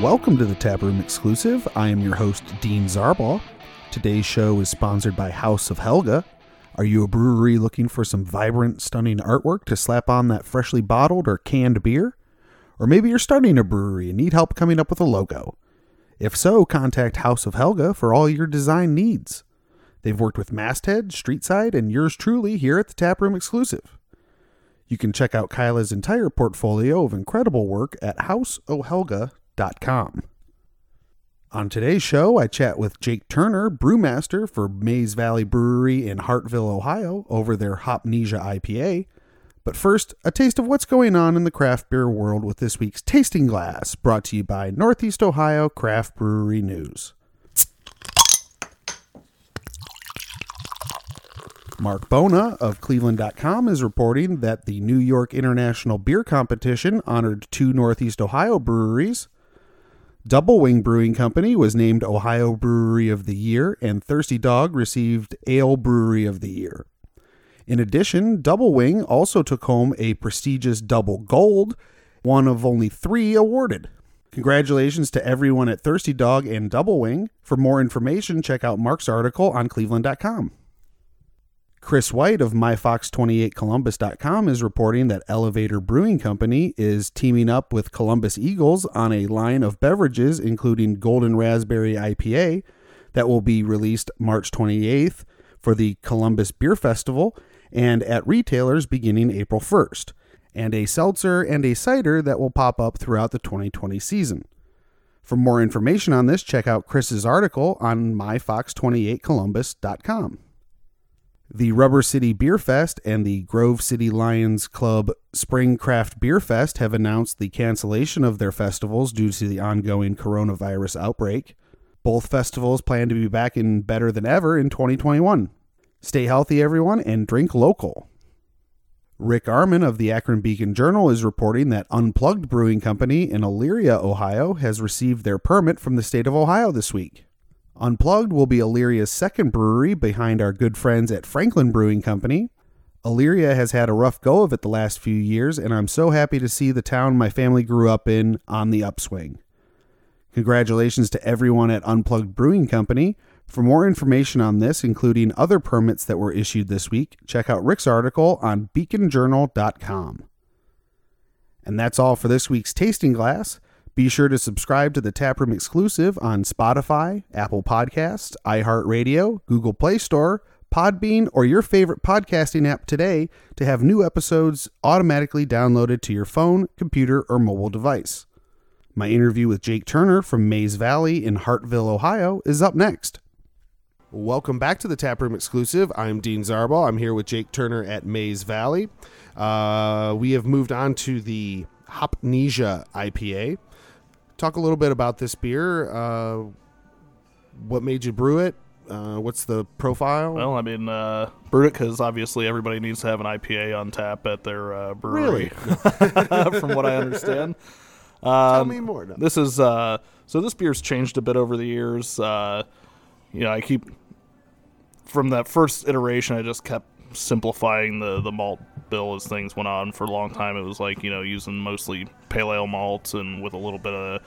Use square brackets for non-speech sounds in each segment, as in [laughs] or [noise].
Welcome to the Taproom Exclusive. I am your host, Dean Zarbaugh. Today's show is sponsored by House of Helga. Are you a brewery looking for some vibrant, stunning artwork to slap on that freshly bottled or canned beer? Or maybe you're starting a brewery and need help coming up with a logo. If so, contact House of Helga for all your design needs. They've worked with Masthead, Streetside, and yours truly here at the Taproom Exclusive. You can check out Kyla's entire portfolio of incredible work at houseohelga.com. On today's show, I chat with Jake Turner, brewmaster for Maize Valley Brewery in Hartville, Ohio, over their Hopnesia IPA. But first, a taste of what's going on in the craft beer world with this week's Tasting Glass, brought to you by Northeast Ohio Craft Brewery News. Marc Bona of Cleveland.com is reporting that the New York International Beer Competition honored two Northeast Ohio breweries. Double Wing Brewing Company was named Ohio Brewery of the Year, and Thirsty Dog received Ale Brewery of the Year. In addition, Double Wing also took home a prestigious Double Gold, one of only three awarded. Congratulations to everyone at Thirsty Dog and Double Wing. For more information, check out Marc's article on Cleveland.com. Chris White of MyFox28Columbus.com is reporting that Elevator Brewing Company is teaming up with Columbus Eagles on a line of beverages, including Golden Raspberry IPA, that will be released March 28th for the Columbus Beer Festival and at retailers beginning April 1st, and a seltzer and a cider that will pop up throughout the 2020 season. For more information on this, check out Chris's article on myfox28columbus.com. The Rubber City Beer Fest and the Grove City Lions Club Spring Craft Beer Fest have announced the cancellation of their festivals due to the ongoing coronavirus outbreak. Both festivals plan to be back in better than ever in 2021. Stay healthy, everyone, and drink local. Rick Armon of the Akron Beacon Journal is reporting that Unplugged Brewing Company in Elyria, Ohio, has received their permit from the state of Ohio this week. Unplugged will be Elyria's second brewery behind our good friends at Franklin Brewing Company. Elyria has had a rough go of it the last few years, and I'm so happy to see the town my family grew up in on the upswing. Congratulations to everyone at Unplugged Brewing Company. For more information on this, including other permits that were issued this week, check out Rick's article on beaconjournal.com. And that's all for this week's Tasting Glass. Be sure to subscribe to the Taproom exclusive on Spotify, Apple Podcasts, iHeartRadio, Google Play Store, Podbean, or your favorite podcasting app today to have new episodes automatically downloaded to your phone, computer, or mobile device. My interview with Jake Turner from Maize Valley in Hartville, Ohio is up next. Welcome back to the Taproom exclusive. I'm Dean Zarbaugh. I'm here with Jake Turner at Maize Valley. Uh, we have moved on to the Hopnesia IPA talk a little bit about this beer. Uh, what made you brew it? Uh, what's the profile? Well, I mean, uh, brewed it because obviously everybody needs to have an IPA on tap at their uh, brewery. Really? [laughs] from what I understand. Tell Um, me more. No. This is uh, so this beer's changed a bit over the years. Uh, you know, I keep from that first iteration, I just kept simplifying the the malt bill as things went on. For a long time, it was like you know using mostly pale ale malts and with a little bit of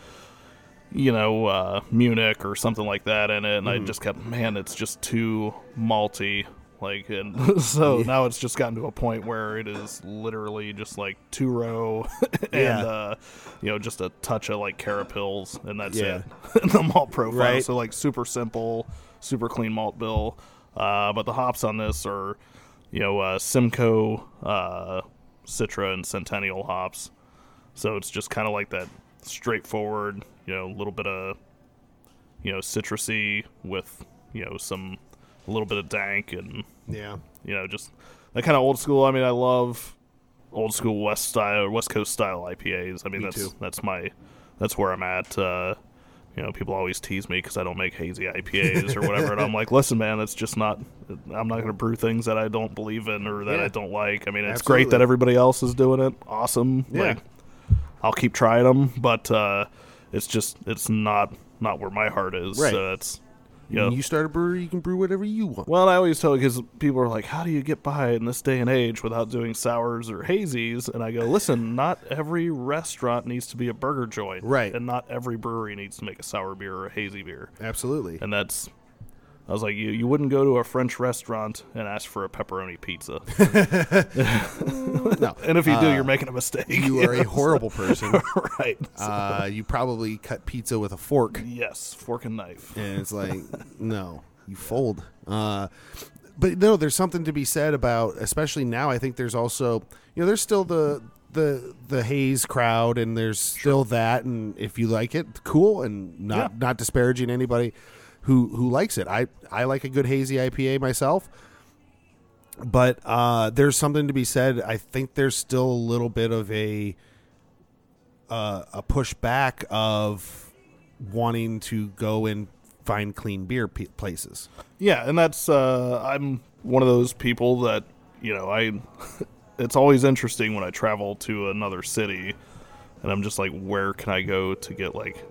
you know uh, Munich or something like that in it, and I just kept man, it's just too malty. Like and [laughs] so now it's just gotten to a point where it is literally just like two row [laughs] and Yeah. uh, you know just a touch of like carapils and that's Yeah. it. [laughs] the malt profile. Right. So like super simple, super clean malt bill. Uh, but the hops on this are you know uh, Simcoe, uh, Citra, and Centennial hops. So it's just kind of like that straightforward, you know, a little bit of you know citrusy with you know some a little bit of dank and Yeah. you know just that kind of old school. I mean, I love old school West style, West Coast style IPAs. I mean, Me that's too. that's my that's where I'm at. Uh, you know, people always tease me because I don't make hazy IPAs or whatever, and I'm like, [laughs] listen, man, that's just not. I'm not going to brew things that I don't believe in or that Yeah. I don't like. I mean, it's Absolutely. great that everybody else is doing it. Awesome. Yeah. Like, I'll keep trying them, but uh, it's just it's not not where my heart is. Right. So it's Yeah. When you start a brewery, you can brew whatever you want. Well, I always tell because people are like, "How do you get by in this day and age without doing sours or hazies?" And I go, "Listen, not every restaurant needs to be a burger joint, Right. And not every brewery needs to make a sour beer or a hazy beer, Absolutely. and that's." I was like, you, you wouldn't go to a French restaurant and ask for a pepperoni pizza. [laughs] no, And if you do, Uh, you're making a mistake. you are a [laughs] horrible person. [laughs] right. Uh, you probably cut pizza with a fork, yes, fork and knife. and it's like, no, you fold. Uh, but no, there's something to be said about, especially now. I think there's also, you know, there's still the the the haze crowd, and there's still that. And if you like it, cool, and not Yeah. not disparaging anybody who who likes it. I I like a good hazy IPA myself. But uh, there's something to be said. I think there's still a little bit of a uh, a pushback of wanting to go and find clean beer p- places. Yeah, and that's uh, I'm one of those people that you know I. [laughs] it's always interesting when I travel to another city, and I'm just like, where can I go to get like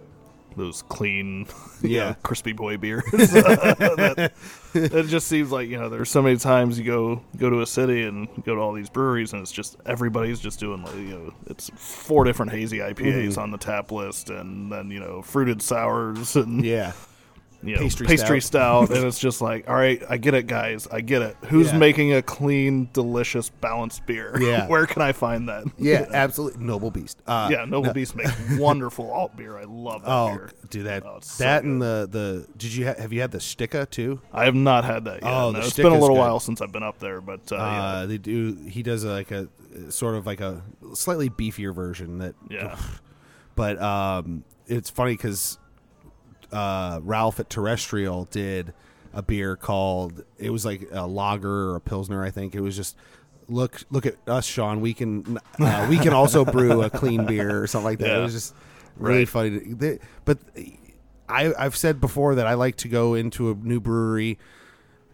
those clean, [laughs] Yeah. know, crispy boy beers? [laughs] [laughs] that, it just seems like you know there's so many times you go go to a city and go to all these breweries, and it's just everybody's just doing like you know it's four different hazy IPAs mm-hmm. on the tap list, and then you know fruited sours and Yeah, you know, Pastry pastry, stout. stout, and [laughs] it's just like, all right, I get it, guys, I get it. Who's Yeah. making a clean, delicious, balanced beer? [laughs] Yeah. where can I find that? yeah, [laughs] absolutely. Noble Beast. Uh, yeah. Noble Beast makes wonderful alt beer. I love that Oh, beer. do that. Oh, so that and the the. Did you ha- have you had the Sticke too? I have not had that yet. Oh, no. It's been a little good. while since I've been up there, but uh, Uh, they do. He does a, like a sort of like a slightly beefier version that. yeah, [sighs] But um, it's funny because uh, Ralph at Terrestrial did a beer called. It was like a lager or a pilsner. I think it was just. Look! Look at us, Sean. We can uh, we can also [laughs] brew a clean beer or something like that. It was just really Right. funny. to- they- but I, I've said before that I like to go into a new brewery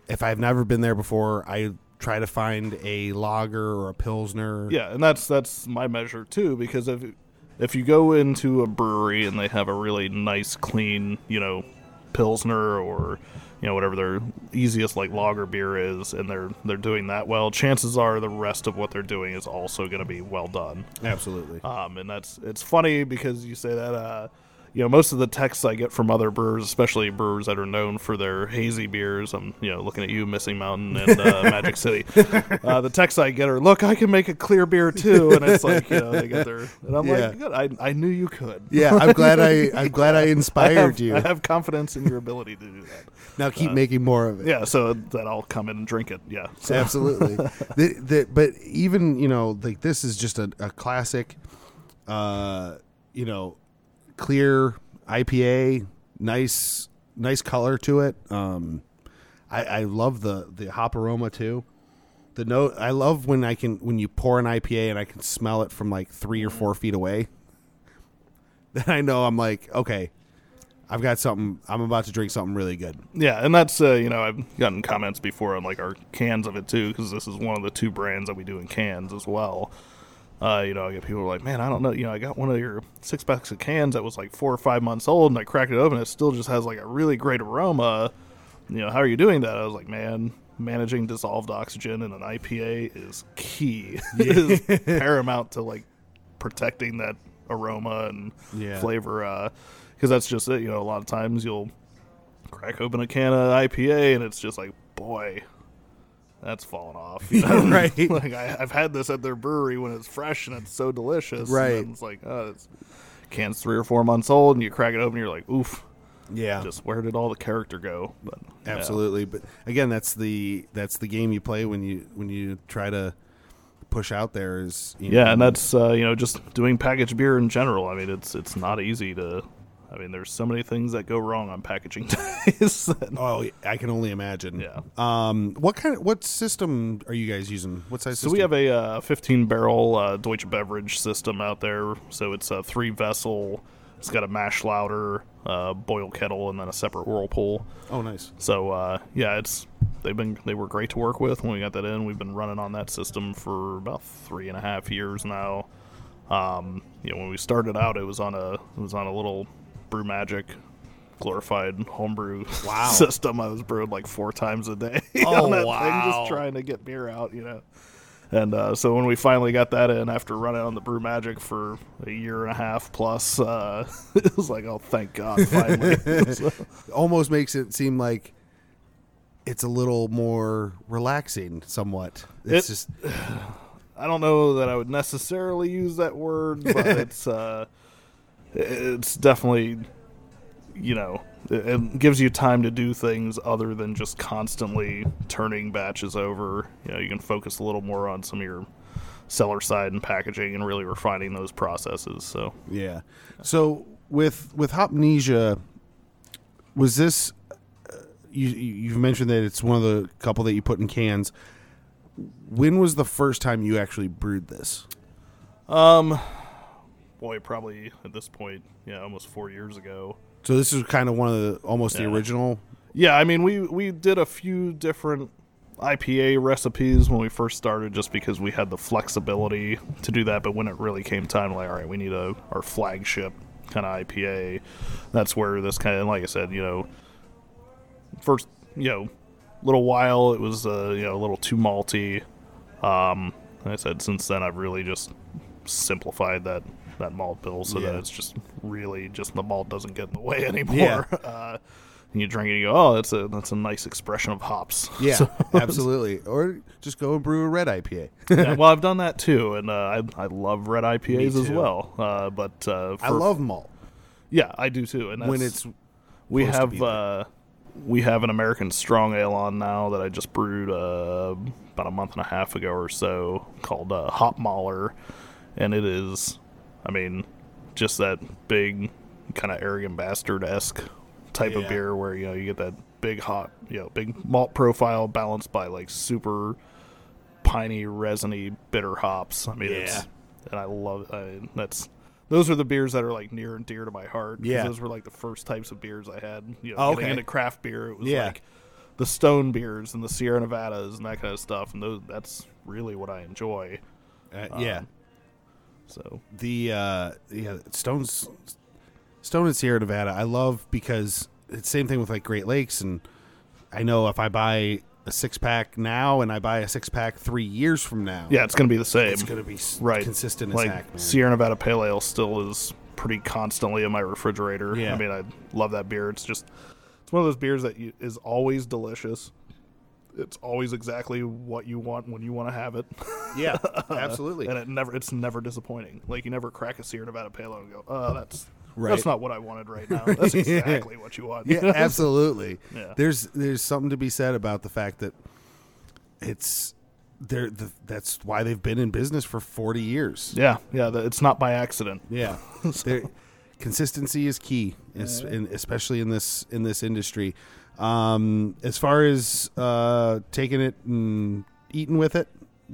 if I've never been there before. I try to find a lager or a pilsner. yeah, and that's that's my measure too. Because if if you go into a brewery and they have a really nice, clean, you know, pilsner or you know whatever their easiest like lager beer is, and they're they're doing that well, chances are the rest of what they're doing is also going to be well done. absolutely. Um, and that's it's funny because you say that. Uh, you know, most of the texts I get from other brewers, especially brewers that are known for their hazy beers, I'm you know looking at you, Missing Mountain and uh, [laughs] Magic City. Uh, the texts I get are, "Look, I can make a clear beer too," and it's like you know they get their, and I'm Yeah. like, "Good, I, I knew you could." Yeah, I'm glad I [laughs] I'm glad I I inspired have, you. I have confidence in your ability to do that. now keep making more of it. Yeah, so that I'll come in and drink it. Yeah, so, Absolutely. [laughs] the, the, but even you know like this is just a, a classic, uh, you know, clear IPA, nice nice color to it. Um, I, I love the the hop aroma too. The note I love when I can when you pour an IPA and I can smell it from like three or four feet away. [laughs] Then I know I'm like okay, I've got something. I'm about to drink something really good. Yeah, and that's uh, you know I've gotten comments before on like our cans of it too because this is one of the two brands that we do in cans as well. Uh, you know, I get people like, man, I don't know. You know, I got one of your six packs of cans that was like four or five months old, and I cracked it open. It still just has like a really great aroma. You know, how are you doing that? I was like, man, managing dissolved oxygen in an IPA is key. [laughs] it is [laughs] paramount to like protecting that aroma and Yeah. flavor. Because that's just it. You know, a lot of times you'll crack open a can of IPA and it's just like, boy, that's fallen off. [laughs] You know? Right. [laughs] like I, I've had this at their brewery when it's fresh and it's so delicious. Right. And it's like, oh, it's can's three or four months old, and you crack it open, and you're like, oof. Yeah. Just where did all the character go? But yeah. Absolutely, but again, that's the that's the game you play when you when you try to push out there is you Yeah, know, and that's uh, you know just doing packaged beer in general. I mean, it's it's not easy to. I mean, there's so many things that go wrong on packaging [laughs] days. that- oh I can only imagine. Yeah. Um. What kind of what system are you guys using? What size? So system? we have a uh, 15 barrel uh, Deutsche Beverage system out there. So it's a three vessel. It's got a mash lauter, uh, boil kettle, and then a separate whirlpool. Oh, nice. So uh, yeah, it's they've been they were great to work with when we got that in. We've been running on that system for about three and a half years now. Um, you know, when we started out, it was on a it was on a little Brew Magic glorified homebrew Wow. [laughs] system. I was brewing like four times a day [laughs] Oh, on that thing, just trying to get beer out, you know. And uh, so when we finally got that in after running on the Brew Magic for a year and a half plus, uh, [laughs] it was like, oh, thank God, finally. So- Almost makes it seem like it's a little more relaxing, somewhat. It's It- just [sighs] I don't know that I would necessarily use that word, but it's uh, it's definitely you know it, gives you time to do things other than just constantly turning batches over. You know, you can focus a little more on some of your cellar side and packaging and really refining those processes. So yeah. So with with Hopnesia, was this? Uh, you you- you've mentioned that it's one of the couple that you put in cans. When was the first time you actually brewed this? um, boy, probably at this point, yeah, almost four years ago. So this is kind of one of the almost the original. Yeah, I mean, we we did a few different IPA recipes when we first started, just because we had the flexibility to do that. But when it really came time, like, all right, we need a our flagship kind of IPA. That's where this kind of, like I said, you know, first, you know, little while it was uh, you know a little too malty. Um, like I said since then I've really just simplified that that malt bill so that it's just really just the malt doesn't get in the way [laughs] anymore. Yeah. Uh, and you drink it, and you go, oh, that's a that's a nice expression of hops. [laughs] Yeah, So- absolutely. Or just go and brew a red IPA. [laughs] yeah, well, I've done that too, and uh, I I love red IPAs as well. Uh, but uh, I love malt yeah, I do too. And when it's we have uh, we have an American strong ale on now that I just brewed uh, about a month and a half ago or so called uh, Hop Mahler, and it is, I mean, just that big kind of arrogant bastard esque type Yeah. of beer where you know you get that big hot you know big malt profile balanced by like super piney resiny bitter hops. I mean, it's Yeah. and I love I, that's. Those are the beers that are like near and dear to my heart. Yeah. those were like the first types of beers I had. You know, Oh, getting okay. into craft beer, it was Yeah. like the Stone beers and the Sierra Nevadas and that kind of stuff, and those that's really what I enjoy. uh, yeah. So the uh yeah stones stone and sierra nevada i love because it's same thing with like great lakes and i know if i buy a six pack now and i buy a six pack three years from now yeah, it's going to be the same. it's gonna be right, consistent as like heck. Sierra Nevada Pale Ale still is pretty constantly in my refrigerator. Yeah. I mean, I love that beer. It's just it's one of those beers that you, is always delicious. It's always exactly what you want when you want to have it. yeah [laughs] absolutely and it never it's never disappointing. Like you never crack a Sierra Nevada Ale and go, "Oh, that's Right. that's not what I wanted right now." That's [laughs] exactly what you want. [laughs] yeah absolutely Yeah. there's there's something to be said about the fact that it's they're the, that's why they've been in business for 40 years yeah, yeah. the- It's not by accident. Yeah, There- consistency is key, es- in, especially in this in this industry. Um, as far as uh, taking it and eating with it,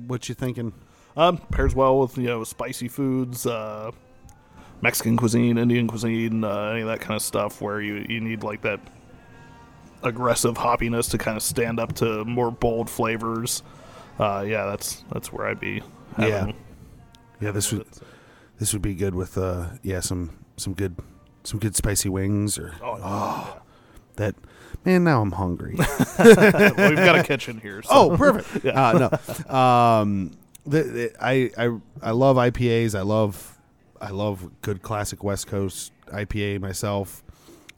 what you thinking? Um, pairs well with you know spicy foods, uh, Mexican cuisine, Indian cuisine, uh, any of that kind of stuff where you you need like that aggressive hoppiness to kind of stand up to more bold flavors. Uh, yeah, that's that's where I'd be. having Yeah, this would this would be good with uh, yeah some some good some good spicy wings or Oh, yeah. that. Man, now I'm hungry. [laughs] well, we've got a kitchen here. So. oh, perfect. [laughs] uh, no, um, the, the, I I I love IPAs. I love I love good classic West Coast IPA myself.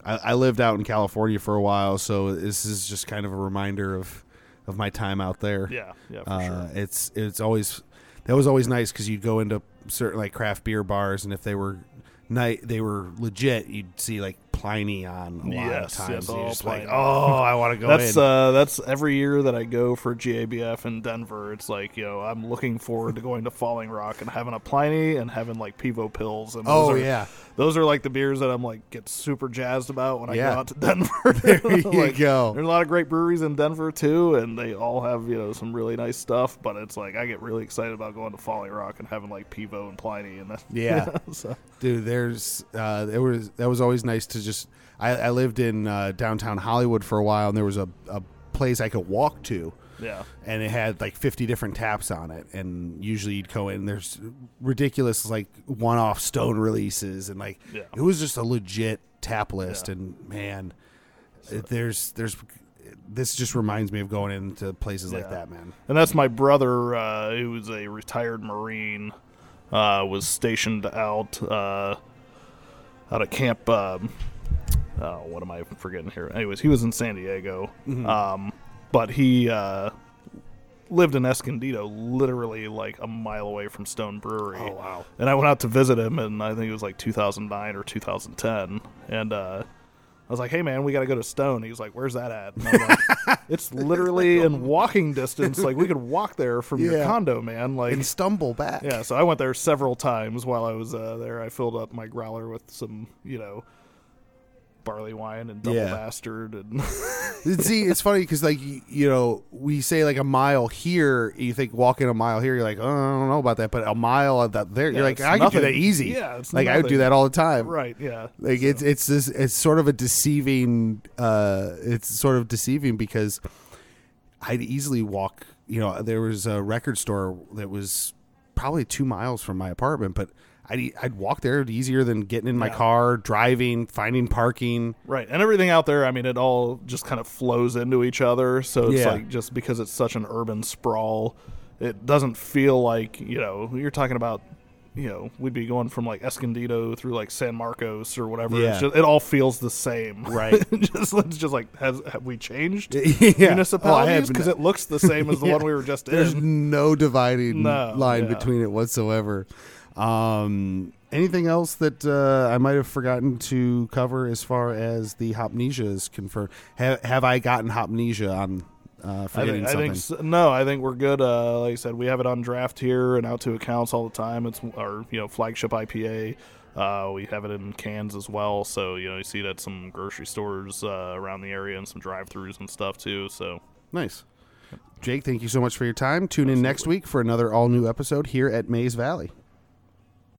I, I lived out in California for a while, so this is just kind of a reminder of of my time out there. yeah, yeah, for uh, sure. It's it's always that was always nice because you'd go into certain like craft beer bars, and if they were night they were legit, you'd see like Pliny on a lot Yes, of times. yes, you're all just like, [laughs] oh, I want to go That's in. uh, that's every year that I go for GABF in Denver. It's like you know I'm looking forward to going to Falling Rock and having a Pliny and having like Pivo Pils. And those oh are, yeah, those are like the beers that I'm like get super jazzed about when I Yeah. go out to [laughs] Denver. [laughs] There you [laughs] Like, go. There's a lot of great breweries in Denver too, and they all have you know some really nice stuff. But it's like I get really excited about going to Falling Rock and having like Pivo and Pliny and that. Yeah. so, dude there's uh there was that was always nice to just i, I lived in uh, downtown hollywood for a while and there was a, a place i could walk to yeah. and it had like 50 different taps on it and usually you'd go in there's ridiculous like one-off stone releases and like Yeah. it was just a legit tap list, and man, it- there's there's this just reminds me of going into places like that, man. And that's my brother, uh, who was a retired Marine, uh, was stationed out uh, out at camp. Um, oh, what am I forgetting here? Anyways, he was in San Diego, um, but he uh, lived in Escondido, literally like a mile away from Stone Brewery. Oh, wow. And I went out to visit him, and I think it was like 2009 or 2010, and. Uh, I was like, "Hey man, we got to go to Stone." He's like, "Where's that at?" And I'm like, [laughs] "It's literally in walking distance. Like we could walk there from your condo, man." Like, And stumble back. yeah. So I went there several times while I was uh, there. I filled up my growler with some, you know, barley wine and double Yeah. bastard, and [laughs] See, it's funny because like you, you know we say like a mile here, you think walking a mile here, you're like, oh, I don't know about that, but a mile of that there, Yeah, you're like, it's I can do that nothing. easy. Yeah, it's like I would do nothing. that all the time. right, yeah, Like it's it's this it's sort of a deceiving uh it's sort of deceiving because I'd easily walk you know there was a record store that was probably 2 miles from my apartment but I'd I'd walk there easier than getting in my Yeah. car, driving, finding parking. right. And everything out there, I mean, it all just kind of flows into each other. So it's Yeah. like just because it's such an urban sprawl, it doesn't feel like you know you're talking about. You know, we'd be going from like Escondido through like San Marcos or whatever. Yeah. It's just, it all feels the same, Right. [laughs] just it's just like has have we changed [laughs] yeah. Oh, municipalities because it looks the same as the [laughs] Yeah. one we were just in. There's no dividing No, line yeah. between it whatsoever. Um, anything else that uh, I might have forgotten to cover as far as the hopnesia is confirmed? Have, have I gotten hopnesia on uh, I forgetting think, I think no. I think we're good. Uh, like I said, we have it on draft here and out to accounts all the time. It's our you know flagship IPA. Uh, we have it in cans as well, so you know you see it at some grocery stores uh, around the area and some drive-throughs and stuff too. So Nice. Jake, thank you so much for your time. Tune in next week for another all new episode here at Maize Valley.